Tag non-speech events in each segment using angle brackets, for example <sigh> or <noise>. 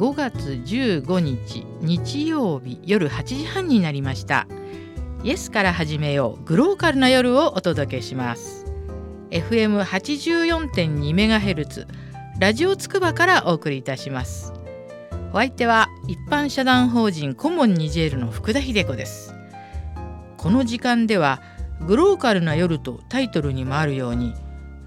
5月15日日曜日夜8時半になりました。イエスから始めようグローカルな夜をお届けします。FM84.2MHz ラジオつくばからお送りいたします。お相手は一般社団法人コモンニジェールの福田秀子です。この時間ではグローカルな夜とタイトルにもあるように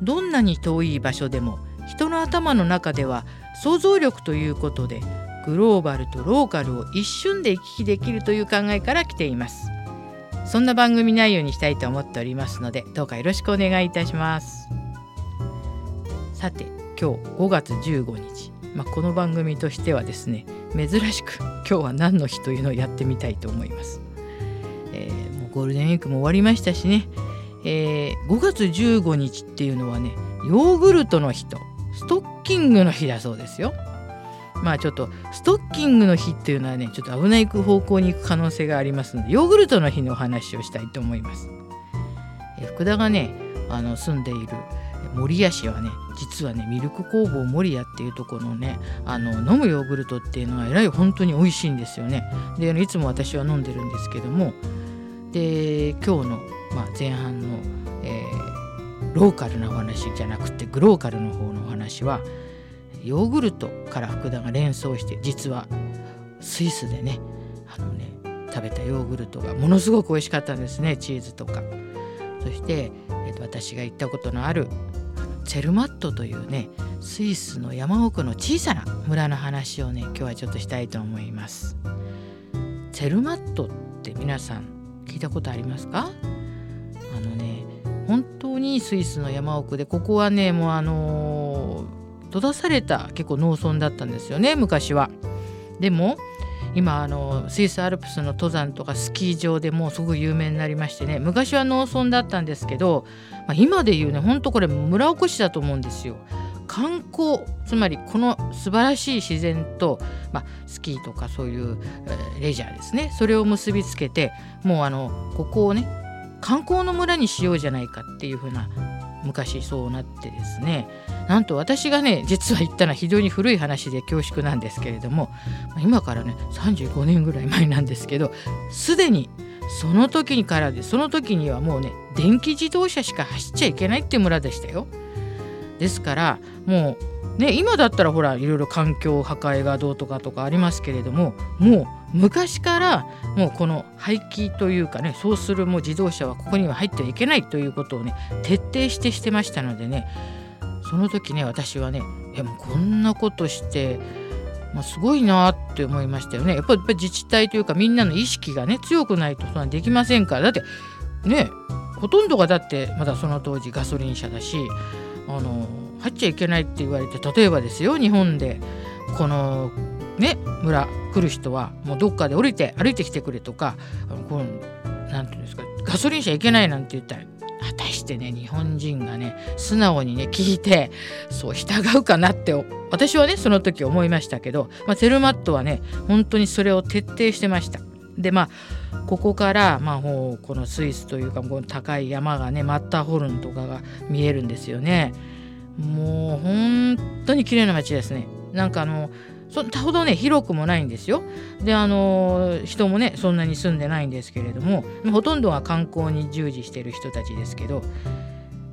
どんなに遠い場所でも人の頭の中では想像力ということでグローバルとローカルを一瞬で行き来できるという考えから来ています。そんな番組内容にしたいと思っておりますのでどうかよろしくお願いいたします。さて今日5月15日、まあ、この番組としてはですね珍しく今日は何の日というのをやってみたいと思います、えー、もうゴールデンウィークも終わりましたしね、えー、5月15日っていうのはねヨーグルトの日とストッキングの日だそうですよ。まあちょっとストッキングの日っていうのはねちょっと危ない方向に行く可能性がありますのでヨーグルトの日のお話をしたいと思います。え福田がねあの住んでいる守谷市はね実はねミルク工房守谷っていうところのねあの飲むヨーグルトっていうのはえらい本当に美味しいんですよね。でいつも私は飲んでるんですけどもで今日の、まあ、前半の、えー、ローカルなお話じゃなくてグローカルの方の話はヨーグルトから福田が連想して実はスイスでねあのね食べたヨーグルトがものすごく美味しかったんですねチーズとか。そして、えー、と私が行ったことのあるチェルマットというねスイスの山奥の小さな村の話をね今日はちょっとしたいと思います。チェルマットって皆さん聞いたことありますか？あのね本当にスイスの山奥でここはねもうあのー閉ざされた結構農村だったんですよね昔は。でも今あのスイスアルプスの登山とかスキー場でもすごく有名になりましてね昔は農村だったんですけど、まあ、今で言うねほんとこれ村おこしだと思うんですよ。観光つまりこの素晴らしい自然と、まあ、スキーとかそういう、えー、レジャーですねそれを結びつけてもうあのここをね観光の村にしようじゃないかっていう風な昔そうなってですねなんと私がね実は言ったのは非常に古い話で恐縮なんですけれども今からね35年ぐらい前なんですけどすでにその時にからでその時にはもうね電気自動車しか走っちゃいけないっていう村でしたよ。ですからもうね今だったらほらいろいろ環境破壊がどうとかとかありますけれどももう昔からもうこの排気というかねそうするもう自動車はここには入ってはいけないということをね徹底してしてましたのでねその時ね私はねえもうこんなことして、まあ、すごいなって思いましたよね。やっぱり自治体というかみんなの意識がね強くないとそんなできませんから。だってねほとんどがだってまだその当時ガソリン車だしあの入っちゃいけないって言われて例えばですよ日本でこのね村来る人はもうどっかで降りて歩いてきてくれとかこのなんていうんですかガソリン車行けないなんて言ったら果たしてね日本人がね素直にね聞いてそう従うかなって私はねその時思いましたけど、まあ、テルマットはね本当にそれを徹底してました。でまあここから、まあ、このスイスというかこの高い山がねマッターホルンとかが見えるんですよね。もう本当に綺麗な街ですね。なんかあのそんなほどね広くもないんですよ。であの人もねそんなに住んでないんですけれどもほとんどは観光に従事してる人たちですけど、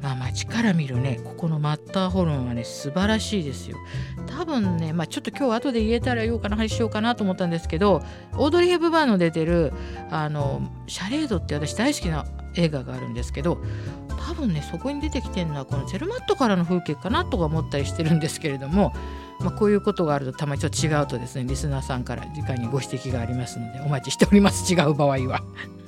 まあ、街から見るねここのマッターホルンはね素晴らしいですよ。多分ね、まあ、ちょっと今日後で言えたら言おうかな話しようかなと思ったんですけどオードリー・ヘブバーの出てるあのシャレードって私大好きな映画があるんですけど多分ねそこに出てきてるのはこのチェルマットからの風景かなとか思ったりしてるんですけれどもまあ、こういうことがあるとたまにちょっと違うとですねリスナーさんから直にご指摘がありますのでお待ちしております違う場合は。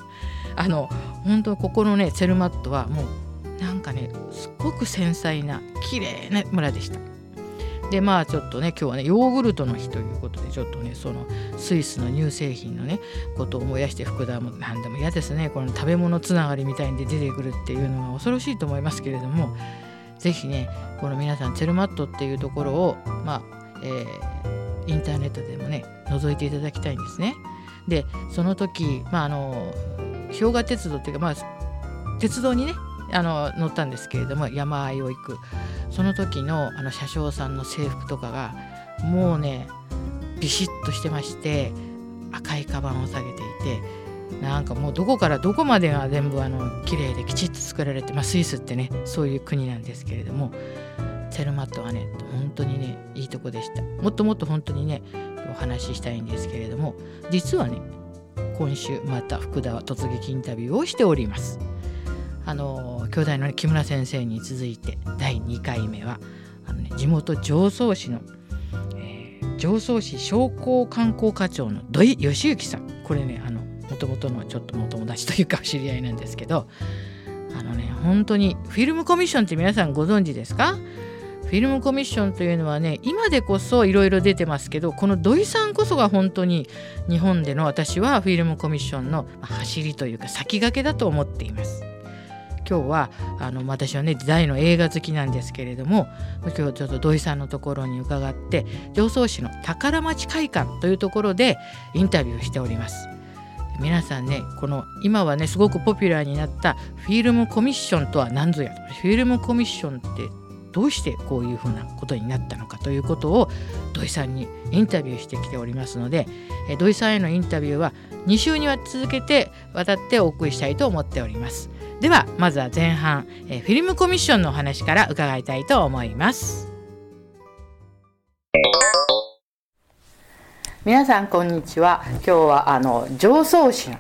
<laughs> あの本当ここのねツェルマットはもうなんかねすごく繊細な綺麗な村でした。でまあちょっとね今日はねヨーグルトの日ということでちょっとねそのスイスの乳製品のねことを思い出して福田も何でも嫌ですねこの食べ物つながりみたいに出てくるっていうのは恐ろしいと思いますけれども是非ねこの皆さんチェルマットっていうところを、まあえー、インターネットでもね覗いていただきたいんですね。でその時、まあ、あの氷河鉄道っていうか、まあ、鉄道にねあの乗ったんですけれども山あいを行くその時のあの車掌さんの制服とかがもうねビシッとしてまして赤いカバンを下げていてなんかもうどこからどこまでが全部あの綺麗できちっと作られて、まあ、スイスってねそういう国なんですけれどもセルマットはね本当にねいいとこでした。もっともっと本当にねお話ししたいんですけれども実はね今週また福田は突撃インタビューをしております。あの兄弟の木村先生に続いて第2回目はあの、ね、地元常総市の、えー、常総市商工観光課長の土井義行さん。これねあのともとのちょっとお友達というか知り合いなんですけどあのね本当にフィルムコミッションって皆さんご存知ですか？フィルムコミッションというのはね今でこそいろいろ出てますけどこの土井さんこそが本当に日本での私はフィルムコミッションの走りというか先駆けだと思っています。今日はあの私はね大の映画好きなんですけれども今日ちょっと土井さんのところに伺って常総市の宝町会館というところでインタビューしております。皆さんねこの今はねすごくポピュラーになったフィルムコミッションとは何ぞやフィルムコミッションってどうしてこういうふうなことになったのかということを土井さんにインタビューしてきておりますので土井さんへのインタビューは2週には続けて渡ってお送りしたいと思っております。ではまずは前半フィルムコミッションのお話から伺いたいと思います。皆さんこんにちは今日はあの常総市の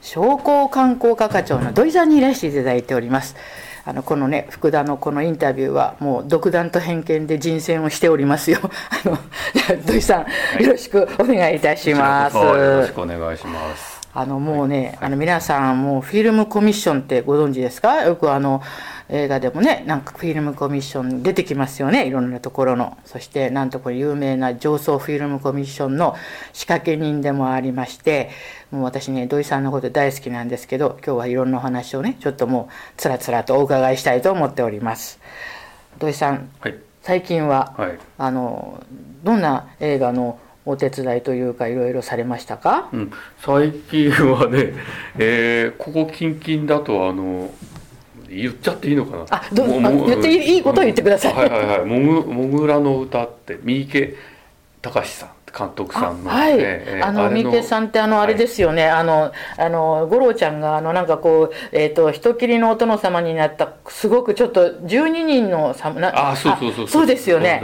商工観光課課長の土井さんにいらしていただいておりますあのこのね福田のこのインタビューはもう独断と偏見で人選をしておりますよ。<laughs> あの土井さん、はい、よろしくお願いいたします。よろしくお願いします。あのもうね、はい、あの皆さんもうフィルムコミッションってご存知ですか？よくあの映画でもねなんかフィルムコミッション出てきますよね。いろんなところの。そしてなんとこれ有名な上層フィルムコミッションの仕掛け人でもありましてもう私ね土井さんのこと大好きなんですけど今日はいろんなお話をねちょっともうつらつらとお伺いしたいと思っております。土井さん、はい、最近は、はい、あのどんな映画のお手伝いというかいろいろされましたか、うん、最近はね、えー、ここ近々だとあの言っちゃっていいのかな。あどう言っていいことを言ってください、はいはいはい「もぐもぐらの歌」って三池隆さん監督さんの、はい、えー、あの三池さんってあのあれですよね、はい、あのあの五郎ちゃんがあのなんかこうえっ、ー、と人斬りのお殿様になったすごくちょっと十二人のさなあそうそうそうそう。ですよね。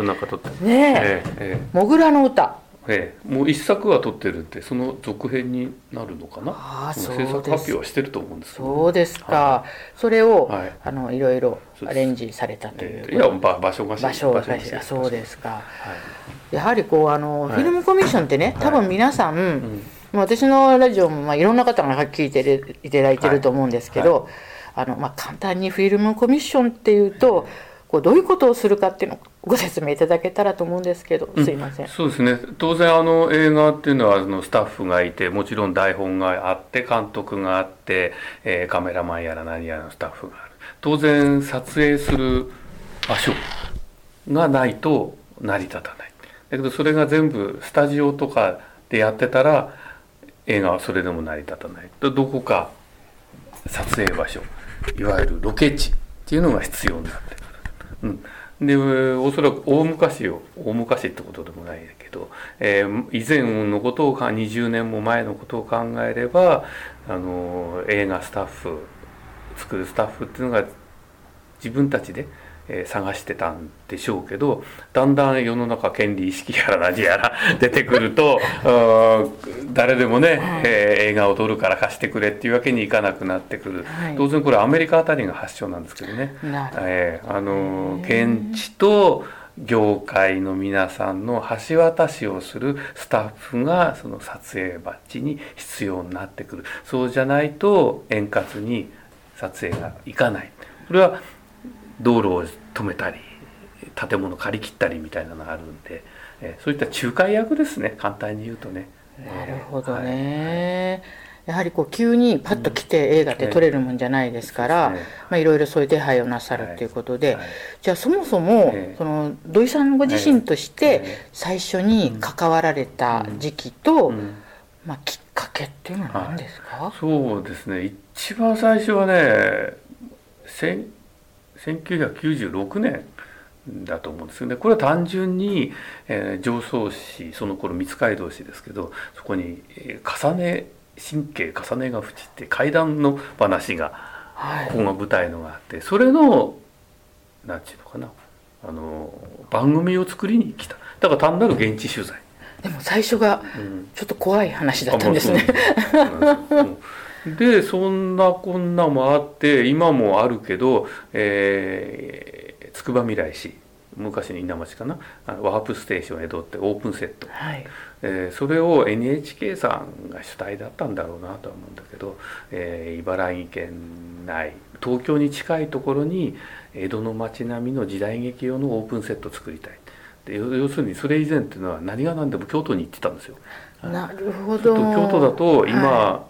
ねえ。えー、もぐらの歌ええ、もう一作は撮ってるってその続編になるのかな？あそう制作発表はしてると思うんですけど、ね、そうですか、はい、それを、はい、あのいろいろアレンジされたという、えー、いや場所が場所がそうですか、はい、やはりこうあの、フィルムコミッションってね多分皆さん、うん。私のラジオも、まあ、いろんな方が聞いていただいてると思うんですけど、あのまあ、簡単にフィルムコミッションっていうと、こうどういうことをするかっていうのをご説明いただけたらと思うんですけど、すいません。うん、そうですね。当然あの映画っていうのはあのスタッフがいて、もちろん台本があって、監督があって、えー、カメラマンやら何やらのスタッフがある。当然撮影する場所がないと成り立たない。だけどそれが全部スタジオとかでやってたら映画はそれでも成り立たない。どこか撮影場所、いわゆるロケ地っていうのが必要になってうん、でおそらく大昔よ。大昔ってことでもないけど、えー、以前のことを20年も前のことを考えればあの映画スタッフ作るスタッフっていうのが自分たちでえー、探してたんでしょうけどだんだん世の中権利意識やら何やら <laughs> 出てくると誰でもね、えー、映画を撮るから貸してくれっていうわけにいかなくなってくる、はい、当然これアメリカあたりが発祥なんですけどね。えー、あの現地と業界の皆さんの橋渡しをするスタッフがその撮影バッジに必要になってくる。そうじゃないと円滑に撮影がいかない。これは道路を止めたり建物借り切ったりみたいなのがあるんで、えー、そういった仲介役ですね。簡単に言うとね。なるほどね、はい、やはりこう急にパッと来て映画って撮れるもんじゃないですから、まあ、いろいろそういう手配をなさるっていうことで、はい、じゃあそもそも、その土井さんご自身として最初に関わられた時期と、まあ、きっかけっていうのは何ですか、はい、そうですね。一番最初はね1996年だと思うんですよね。これは単純に、えー、上層紙その頃三街道市ですけどそこに、えー、重ね神経重ねが縁って階段の話が、はい、ここが舞台のがあってそれの何て言うのかなあの番組を作りに来ただから単なる現地取材。でも最初がちょっと怖い話だったんですね。<laughs> でそんなこんなもあって今もあるけど、えー、筑波未来市昔の稲町かな？ワープステーション江戸ってオープンセット、はい、えー、それを NHK さんが主体だったんだろうなとは思うんだけど、えー、茨城県内東京に近いところに江戸の町並みの時代劇用のオープンセットを作りたい。で要するにそれ以前っていうのは何が何でも京都に行ってたんですよ。なるほど。京都だと今、はい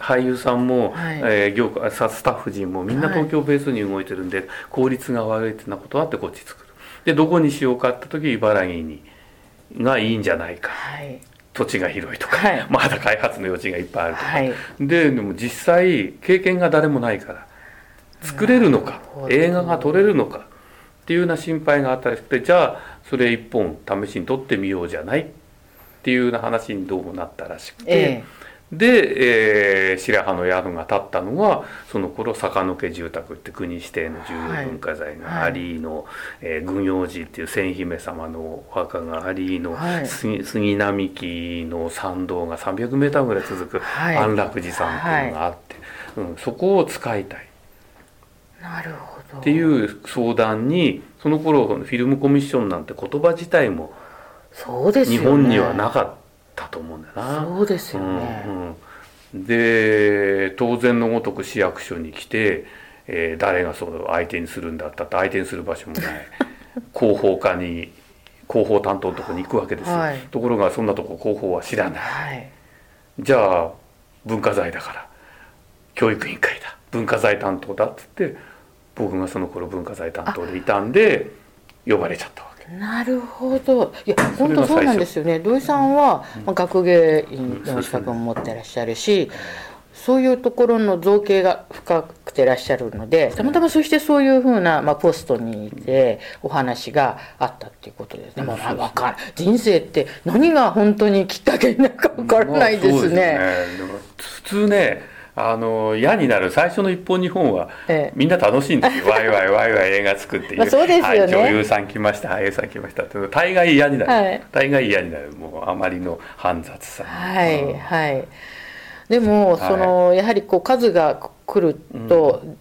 俳優さんも、はい、えー、業界スタッフ陣もみんな東京ベースに動いてるんで、はい、効率が悪いってなことあってこっち作る。でどこにしようかって時茨城にがいいんじゃないか、はい、土地が広いとか、はい、まだ開発の余地がいっぱいあるとか、はい、ででも実際経験が誰もないから作れるのか映画が撮れるのかっていうような心配があったりしてじゃあそれ一本試しに撮ってみようじゃない？っていうような話にどうもなったらしくて。えーで、えー、白羽の矢が立ったのがその頃坂野家住宅って国指定の重要文化財がありの、はい、えー、軍用寺っていう千姫様のお墓がありの、はい、杉杉並木の参道が300メーターぐらい続く安楽寺さんっていうのがあって、はい、うん、そこを使いたい。なるほど。っていう相談にその頃フィルムコミッションなんて言葉自体も日本にはなかった。たと思うんだよな。そうですよね、うんうん、で当然のごとく市役所に来て、えー、誰がその相手にするんだったって相手にする場所もない。<laughs> 広報課に広報担当のとこに行くわけですよ、はい、ところがそんなとこ広報は知らない、はい、じゃあ文化財だから教育委員会だ。文化財担当だっつって僕がその頃文化財担当でいたんで呼ばれちゃったわなるほど。いや本当そうなんですよね。土井さんは、まあ、学芸員の資格も持ってらっしゃるしそういうところの造形が深くてらっしゃるのでたまたまそしてそういうふうな、まあ、ポストにいてお話があったっていうことですね。もう分かる。人生って何が本当にきっかけになるか分からないですね。まあ、すね。普通ねあの嫌になる。最初の一本日本は、ええ、みんな楽しいんですよ。<laughs> ワイワイワイワイ映画作って。いうそうですよ、ね、はい、女優さん来ました。俳優さん来ましたって。大概嫌になる、はい、大概嫌になる。もうあまりの煩雑さ。はい、うん、はい。でも、そのやはりこう数が来ると、うん、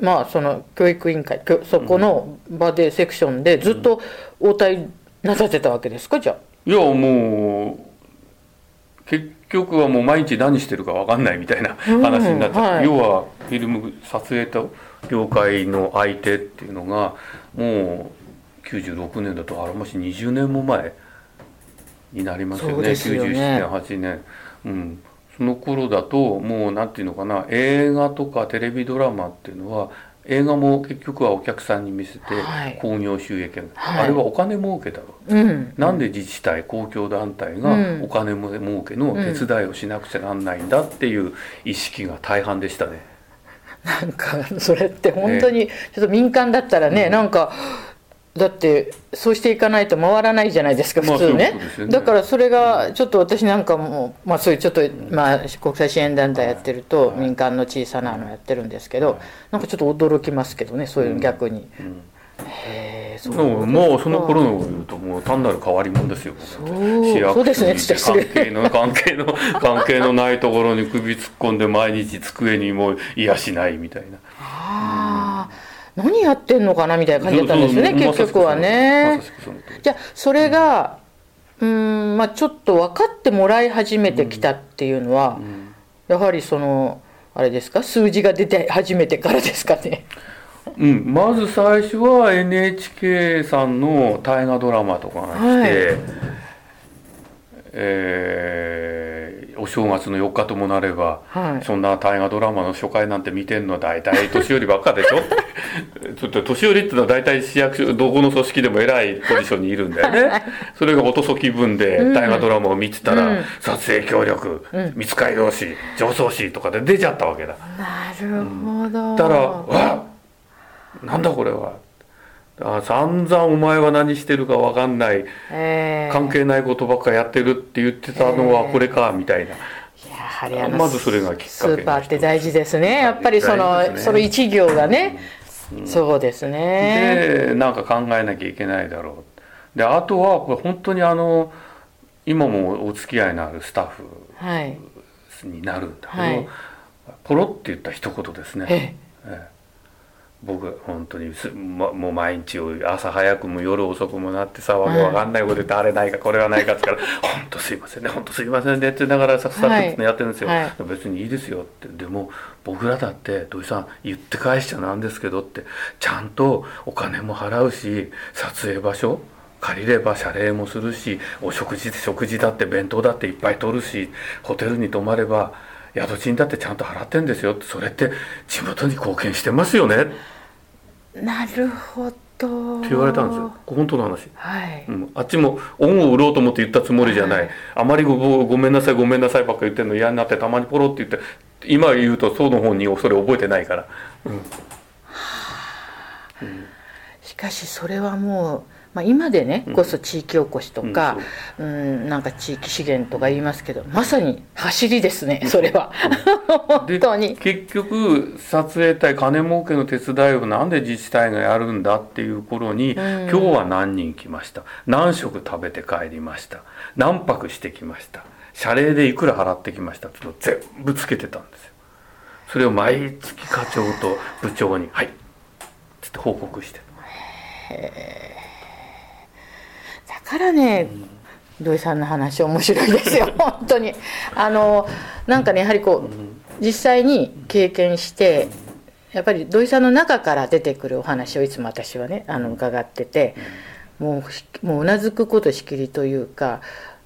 まあその教育委員会そこの場でセクションでずっと応対なさってたわけですかじゃあ？いやもう結局はもう毎日何してるか分かんないみたいな話になっちゃう、はい、要はフィルム撮影と業界の相手っていうのがもう96年だとあらまし20年も前になりますよね。よね。97年8年。うん。その頃だともう何て言うのかな。映画とかテレビドラマっていうのは映画も結局はお客さんに見せて興行収益、はい、あれはお金儲けだろう、うん、なんで自治体公共団体がお金儲けの手伝いをしなくちゃなんないんだっていう意識が大半でしたね。なんかそれって本当にちょっと民間だったらね、うん、なんかだってそうしていかないと回らないじゃないですか普通ね。ね、だからそれがちょっと私なんかも、まあ、そういうちょっと、まあ、国際支援団体やってると民間の小さなのやってるんですけどなんかちょっと驚きますけどねそういうの逆に。へそうもうその頃の言うともう単なる変わり者ですよ。そう。そうですね。関係の <laughs> 関係の関係のないところに首突っ込んで毎日机にも癒しないみたいな。何やってんのかなみたいな感じだったんですよね結局はね。じゃあそれがうんまあちょっと分かってもらい始めてきたっていうのは、やはりそのあれですか数字が出て始めてからですかね。うん、まず最初は NHK さんの大河ドラマとかが来て、はい、えーお正月の4日ともなれば、はい、そんな大河ドラマの初回なんて見てんのは大体 <laughs> 年寄りばっかでしょ？ちょっと年寄りっていうのは大体市役所どこの組織でも偉いポジションにいるんだよね。それがおとそ気分で大河ドラマを見てたら、うん、撮影協力、うん、三街道市上層市とかで出ちゃったわけだ。なるほど、うん、たら「わなんだこれは」あ散々お前は何してるか分かんない、えー関係ないことばっかやってるって言ってたのはこれかみたいな、やはりあのまずそれがきっかけスーパーって大事ですね。やっぱりその、ね。その一行がね、そうですね。でなんか考えなきゃいけないだろう。であとはこれ本当にあの今もお付き合いのあるスタッフはい。になるんだけど、はい。ポロって言った一言ですね。え。ええ僕本当にす、ま、もう毎日朝早くも夜遅くもなってさわけわかんないこと言ってあれないかこれはないかって言ったら「本当すいませんね本当すいませんね」って言いながらさスタッやってるんですよ、はい。別にいいですよって。でも僕らだって土井さん言って返しちゃなんですけどってちゃんとお金も払うし撮影場所借りれば謝礼もするしお食事食事だって弁当だっていっぱい取るしホテルに泊まれば宿賃だってちゃんと払ってんですよってそれって地元に貢献してますよね？ってなるほど。言われたんですよ。本当の話、はい、うん、あっちも恩を売ろうと思って言ったつもりじゃない、はい。あまりごごごめんなさいごめんなさいばっか言ってるの嫌になってたまにポロって言って今言うとその本人それ覚えてないから、うん。しかしそれはもう、まあ、今でねこそ地域おこしとか、うんなんか地域資源とか言いますけどまさに走りですねそれは。本で当に。結局撮影隊金儲けの手伝いをなんで自治体がやるんだっていう頃に、今日は何人来ました。何食食べて帰りました。何泊してきました。謝礼でいくら払ってきましたって全部つけてたんですよ。それを毎月課長と部長に「はい」っつって報告して。だからね、土井さんの話面白いですよ <laughs> 本当に。あのなんかねやはりこう実際に経験してやっぱり土井さんの中から出てくるお話をいつも私はねあの伺っててもうひもううなずくことしきりというか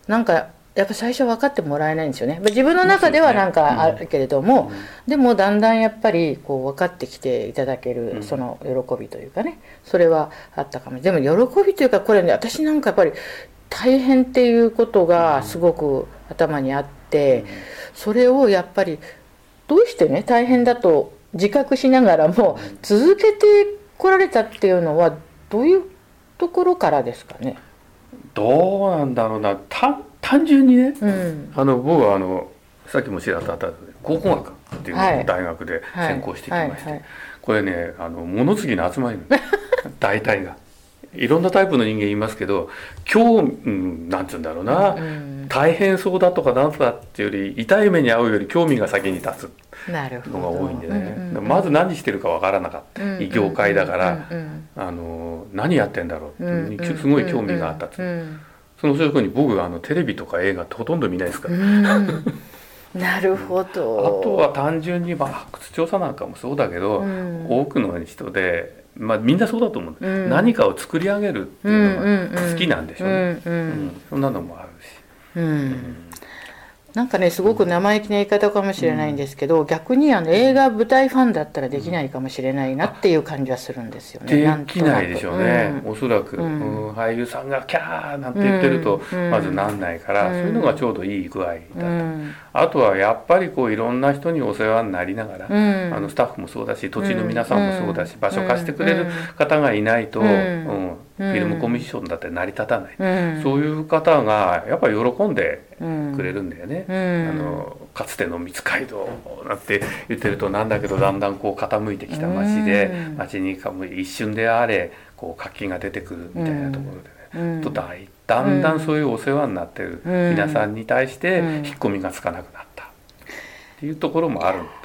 なんかやっぱ最初分かってもらえないんですよね。自分の中ではなんかあるけれども、でもだんだんやっぱりこう分かってきていただけるその喜びというかねそれはあったかも。でも喜びというかこれね私なんかやっぱり大変っていうことがすごく頭にあってそれをやっぱりどうしてね大変だと自覚しながらも続けてこられたっていうのはどういうところからですかね？どうなんだろうな。単単純にねうん、あの僕はあのさっきもちらっとあった考古学っていうのはいを大学で専攻してきまして、これねあの物継ぎの集まりなの。<laughs> 大体が。いろんなタイプの人間いますけど今日、うん、なんつうんだろうな、うん。大変そうだとかなんとかっていうより痛い目に遭うより興味が先に立つのが多いんでね、うんうんうん。まず何してるかわからなかった、異業界だから、あの何やってんだろうっていうんうんすごい興味があったっうんその証拠に僕あのテレビとか映画ってほとんど見ないですから、うん。なるほど。あとは単純にまあ発掘調査なんかもそうだけど、うん。多くの人で、まあ、みんなそうだと思う、うん。何かを作り上げるっていうのが好きなんでしょうね、そんなのもあるし、うんなんかねすごく生意気な言い方かもしれないんですけど、逆にあの映画舞台ファンだったらできないかもしれないなっていう感じはするんですよね。できないでしょうね、おそらく、うん。うん。俳優さんがキャーなんて言ってるとうん。まずなんないから、うん。そういうのがちょうどいい具合だった、うん。あとはやっぱりこういろんな人にお世話になりながら、うん。あのスタッフもそうだし土地の皆さんもそうだし、うん。場所貸してくれる方がいないと、うん。うんフィルムコミッションだって成り立たない、うん。そういう方がやっぱり喜んでうんくれるんだよね、うん。あのかつての三街道なんて言ってるとなんだけどだんだんこう傾いてきた街で、うん。街に一瞬であれこう活気が出てくるみたいなところでね、うん。とだいだんだんそういうお世話になってるうん。皆さんに対してうん引っ込みがつかなくなったっていうところもある。んだと思うね。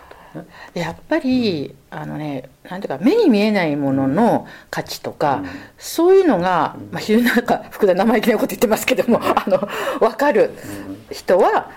やっぱり、あのねなんていうか目に見えないものの価値とか、うん。そういうのが、まあ、非常になんか福田生意気なこと言ってますけどもあの分かる人は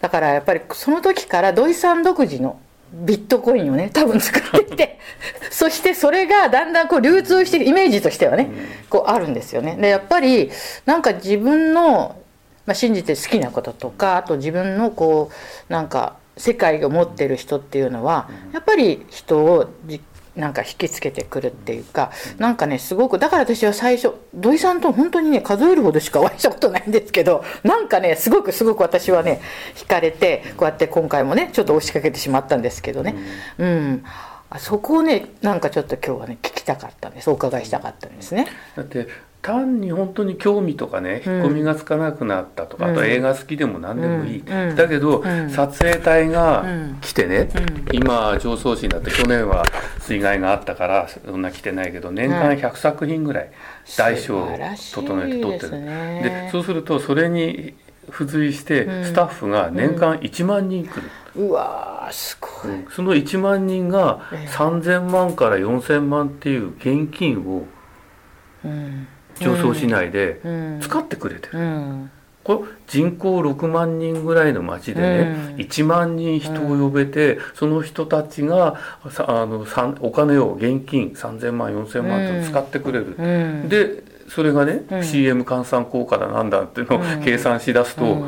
だからやっぱりその時から土井さん独自のビットコインをね多分作っていて <laughs> そしてそれがだんだんこう流通してイメージとしてはねこうあるんですよね。でやっぱりなんか自分の、まあ、信じて好きなこととかあと自分のこうなんか世界を持ってる人っていうのはやっぱり人をじなんか引きつけてくるっていうかなんかねすごくだから私は最初土井さんと本当にね数えるほどしかお会いしたことないんですけどなんかねすごくすごく私はね惹かれてこうやって今回もねちょっと押しかけてしまったんですけどね、うん、あそこをねなんかちょっと今日はね聞きたかったんです。お伺いしたかったんですね。だって単に本当に興味とかね引っ込みがつかなくなったとか、うん、あと映画好きでも何でもいい、うん、だけど、うん、撮影隊が来てね、今上層市になって去年は水害があったからそんな来てないけど年間100作品ぐらい大小を整えて撮ってる。で、ね、そうするとそれに付随してスタッフが年間1万人来る。うわすごい、その1万人が3,000万から4,000万っていう現金を、うん上層市内で使ってくれてる、うん。これ人口6万人ぐらいの町でね、うん、1万人人を呼べて、うん、その人たちがあのお金を現金3,000万4,000万って使ってくれる、うん、でそれがね、うん、CM 換算効果だなんだっていうのを計算しだすと、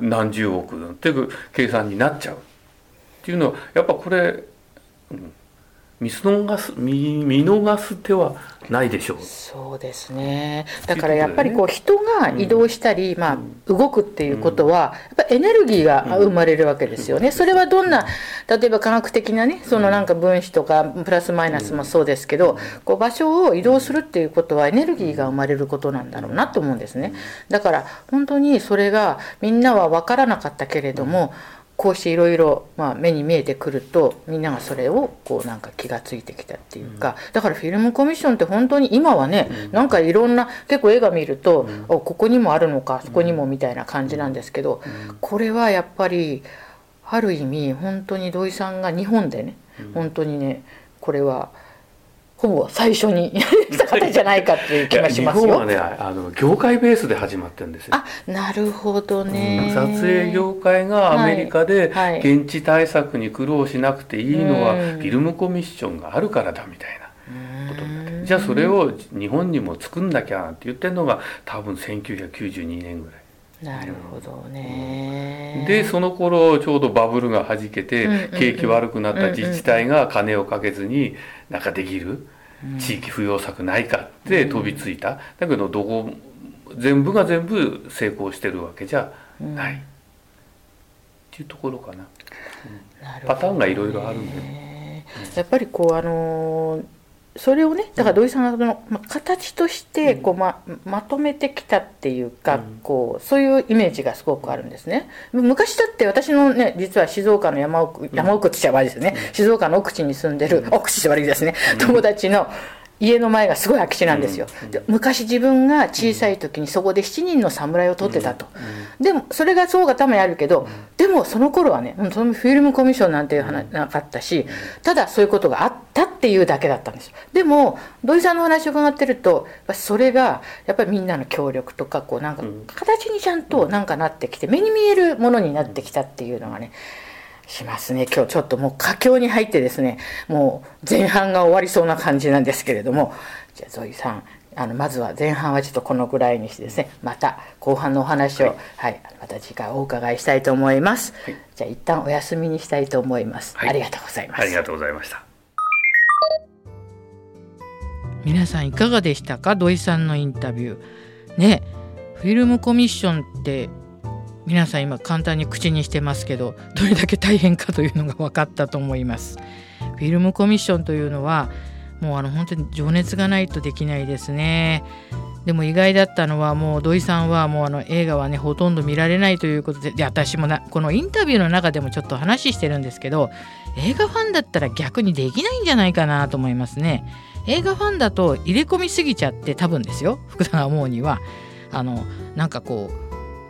何十億っていう計算になっちゃう。っていうのはやっぱこれ、うん見逃す見見逃す手はないでしょう。そうですね。だからやっぱりこう人が移動したり、まあ、動くっていうことはやっぱエネルギーが生まれるわけですよね、それはどんな例えば科学的なねそのなんか分子とかプラスマイナスもそうですけどこう場所を移動するっていうことはエネルギーが生まれることなんだろうなと思うんですね。だから本当にそれがみんなは分からなかったけれども、こうしていろいろ目に見えてくるとみんながそれをこうなんか気が付いてきたっていうか、だからフィルムコミッションって本当に今はね、うん、なんかいろんな結構映画見ると、うん、ここにもあるのかそこにもみたいな感じなんですけど、うん、これはやっぱりある意味本当に土井さんが日本でね、本当にねこれは。ほぼ最初に <laughs> した方じゃないかっていう気がしますよ。日本はねあの業界ベースで始まってるんですよ。あなるほどね、うん、撮影業界がアメリカで現地対策に苦労しなくていいのは、フィルムコミッションがあるからだみたいな。ことになってじゃあそれを日本にも作んなきゃって言ってるのが多分1992年ぐらい。なるほどね。でその頃ちょうどバブルがはじけて景気悪くなった自治体が金をかけずになんかできる地域扶養策ないかって飛びついた、だけどどこ全部が全部成功してるわけじゃない、っていうところかな、うん。パターンがいろいろあるんで、やっぱりこうあのーそれをねだから土井さんがの、まあ、形としてこう、ままとめてきたっていうか、こうそういうイメージがすごくあるんですね。昔だって私のね実は静岡の山奥山奥って言っちゃ悪いですね、静岡の奥地に住んでる奥地って悪いですね、友達の家の前がすごい空き地なんですよ、で昔自分が小さい時にそこで7人の侍を取ってたと、でもそれがそうがたまにあるけど、でもその頃はねそのフィルムコミッションなんていう話なかったしただそういうことがあったっていうだけだったんです。よでも土井さんの話を伺ってるとそれがやっぱりみんなの協力とかこうなんか形にちゃんとなんかなってきて目に見えるものになってきたっていうのがねしますね。今日ちょっともう佳境に入ってですねもう前半が終わりそうな感じなんですけれどもじゃあゾイさんあのまずは前半はちょっとこのぐらいにしてですねまた後半のお話を、はい、はい、また次回お伺いしたいと思います、はい、じゃあ一旦お休みにしたいと思います、はい、ありがとうございます。ありがとうございました。皆さんいかがでしたか？土井さんのインタビュー。ねフィルムコミッションって皆さん今簡単に口にしてますけどどれだけ大変かというのが分かったと思います。フィルムコミッションというのはもうあの本当に情熱がないとできないですね。でも意外だったのはもう土井さんはもうあの映画はねほとんど見られないということでで私もなこのインタビューの中でもちょっと話してるんですけど映画ファンだったら逆にできないんじゃないかなと思いますね。映画ファンだと入れ込みすぎちゃって多分ですよ福田が思うには。あのなんかこう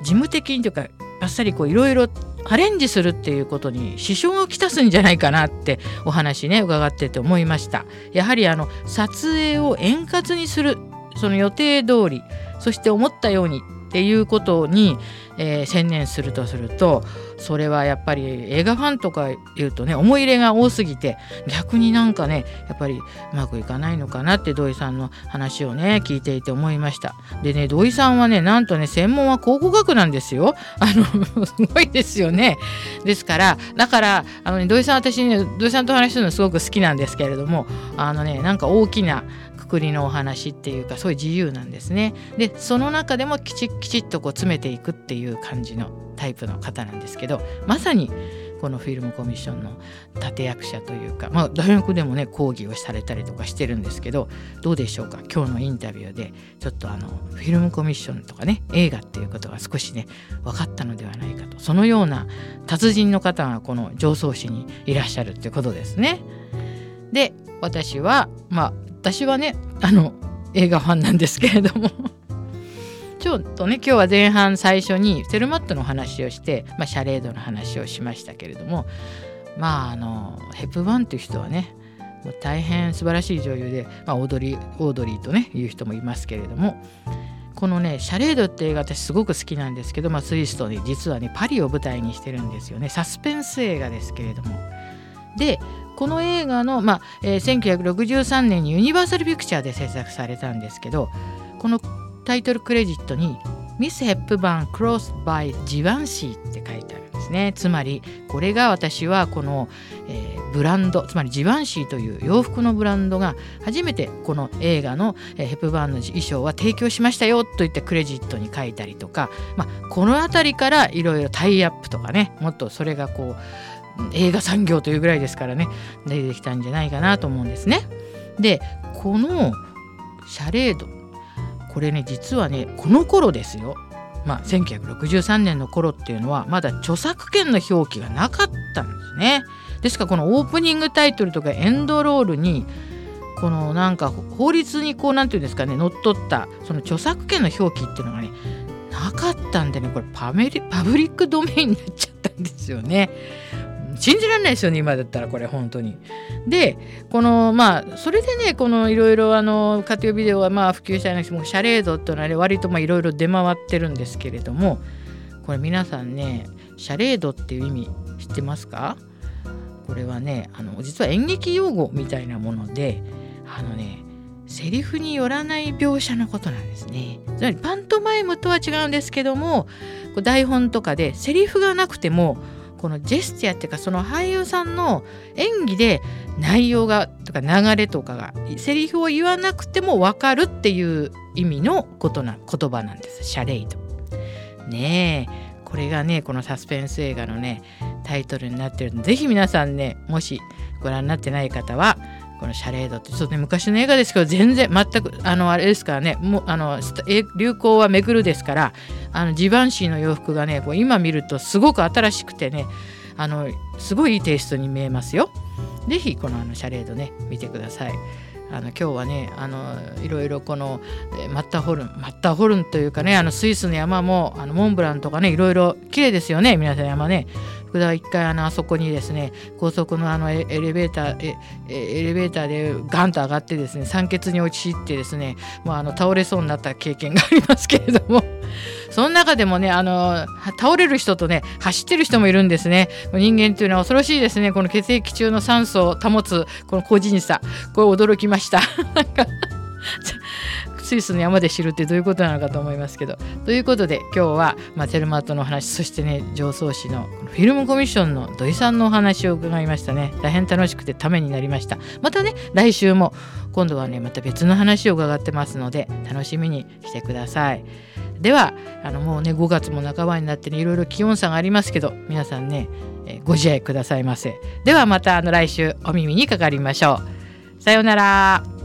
事務的にというかあっさりこういろいろアレンジするっていうことに支障をきたすんじゃないかなってお話ね伺ってて思いました。やはりあの撮影を円滑にするその予定通りそして思ったようにっていうことにえー、専念するとするとそれはやっぱり映画ファンとか言うとね思い入れが多すぎて逆になんかねやっぱりうまくいかないのかなって土井さんの話をね聞いていて思いました。でね土井さんはねなんとね専門は考古学なんですよ。あの <laughs> すごいですよね。ですからだからあの、ね、土井さん私ね土井さんと話するのすごく好きなんですけれどもあのねなんか大きなくくりのお話っていうかそういう自由なんですね。でその中でもきちきちっとこう詰めていくっていう感じのタイプの方なんですけどまさにこのフィルムコミッションの立役者というか、まあ、大学でもね講義をされたりとかしてるんですけどどうでしょうか？今日のインタビューでちょっとあのフィルムコミッションとかね映画っていうことが少しね分かったのではないかとそのような達人の方がこの上層市にいらっしゃるっていうことですね。で私はまあ私はねあの映画ファンなんですけれども。<laughs> ちょっとね今日は前半最初にセルマットの話をして、まあ、シャレードの話をしましたけれども。まああのヘプバーンっていう人はねもう大変素晴らしい女優で、まあ、オードリーオードリーとねいう人もいますけれども。このね「シャレード」って映画私すごく好きなんですけど、まあ、スイスとね実はねパリを舞台にしてるんですよね。サスペンス映画ですけれども。でこの映画の、まあえー、1963年にユニバーサル・ピクチャーで制作されたんですけどこのタイトルクレジットに Miss Hepburn's Clothes by Givenchy って書いてあるんですね。つまりこれが私はこの、えー、ブランドつまりジワンシーという洋服のブランドが初めてこの映画の、えー、ヘップバーンの衣装は提供しましたよと言ってクレジットに書いたりとか、まあ、この辺りからいろいろタイアップとかねもっとそれがこう映画産業というぐらいですからね出てきたんじゃないかなと思うんですね。でこのシャレードこれね実はねこの頃ですよまあ、1963年の頃っていうのはまだ著作権の表記がなかったんですね。ですからこのオープニングタイトルとかエンドロールにこのなんか法律にこう何て言うんですかね乗っ取ったその著作権の表記っていうのがねなかったんでねこれパメリパブリックドメインになっちゃったんですよね。信じられないですよね今だったらこれ本当に。でこのまあそれでねこのいろいろあの家庭ビデオはまあ普及したいもうシャレードっていうのはね割といろいろ出回ってるんですけれどもこれ皆さんねシャレードっていう意味知ってますか？これはねあの実は演劇用語みたいなものであのねセリフによらない描写のことなんですね。つまりパントマイムとは違うんですけども台本とかでセリフがなくてもこのジェスチャーっていうかその俳優さんの演技で内容がとか流れとかがセリフを言わなくても分かるっていう意味のことな言葉なんですシャレイド。ねえこれがねこのサスペンス映画のねタイトルになってるので是非皆さんねもしご覧になってない方はこのシャレードってちょっとね昔の映画ですけど全然全くあのあれですからねもうあの流行はめぐるですからあのジバンシーの洋服がねこう今見るとすごく新しくてねあのすごいいいテイストに見えますよ。是非このあのシャレードね見てください。あの今日はねあのいろいろこのマッターホルンマッターホルンというかねあのスイスの山もあのモンブランとかねいろいろ綺麗ですよね皆さん山ね福田は一回あのあそこにですね高速のあのエレベーターエレベーターでガンと上がってですね酸欠に陥ってですねもうあの倒れそうになった経験がありますけれども。<laughs> その中でもねあの倒れる人とね走ってる人もいるんですね。人間というのは恐ろしいですね。この血液中の酸素を保つこの個人差。これ驚きました。<laughs> なんかスイスの山で知るってどういうことなのかと思いますけど。ということで今日は、まあ、テルマートの話そしてね上層市のフィルムコミッションの土井さんのお話を伺いましたね。大変楽しくてためになりました。またね来週も今度はねまた別の話を伺ってますので楽しみにしてください。ではあのもうね5月も半ばになってねいろいろ気温差がありますけど皆さんね、えご自愛くださいませ。ではまたあの来週お耳にかかりましょう。さようなら。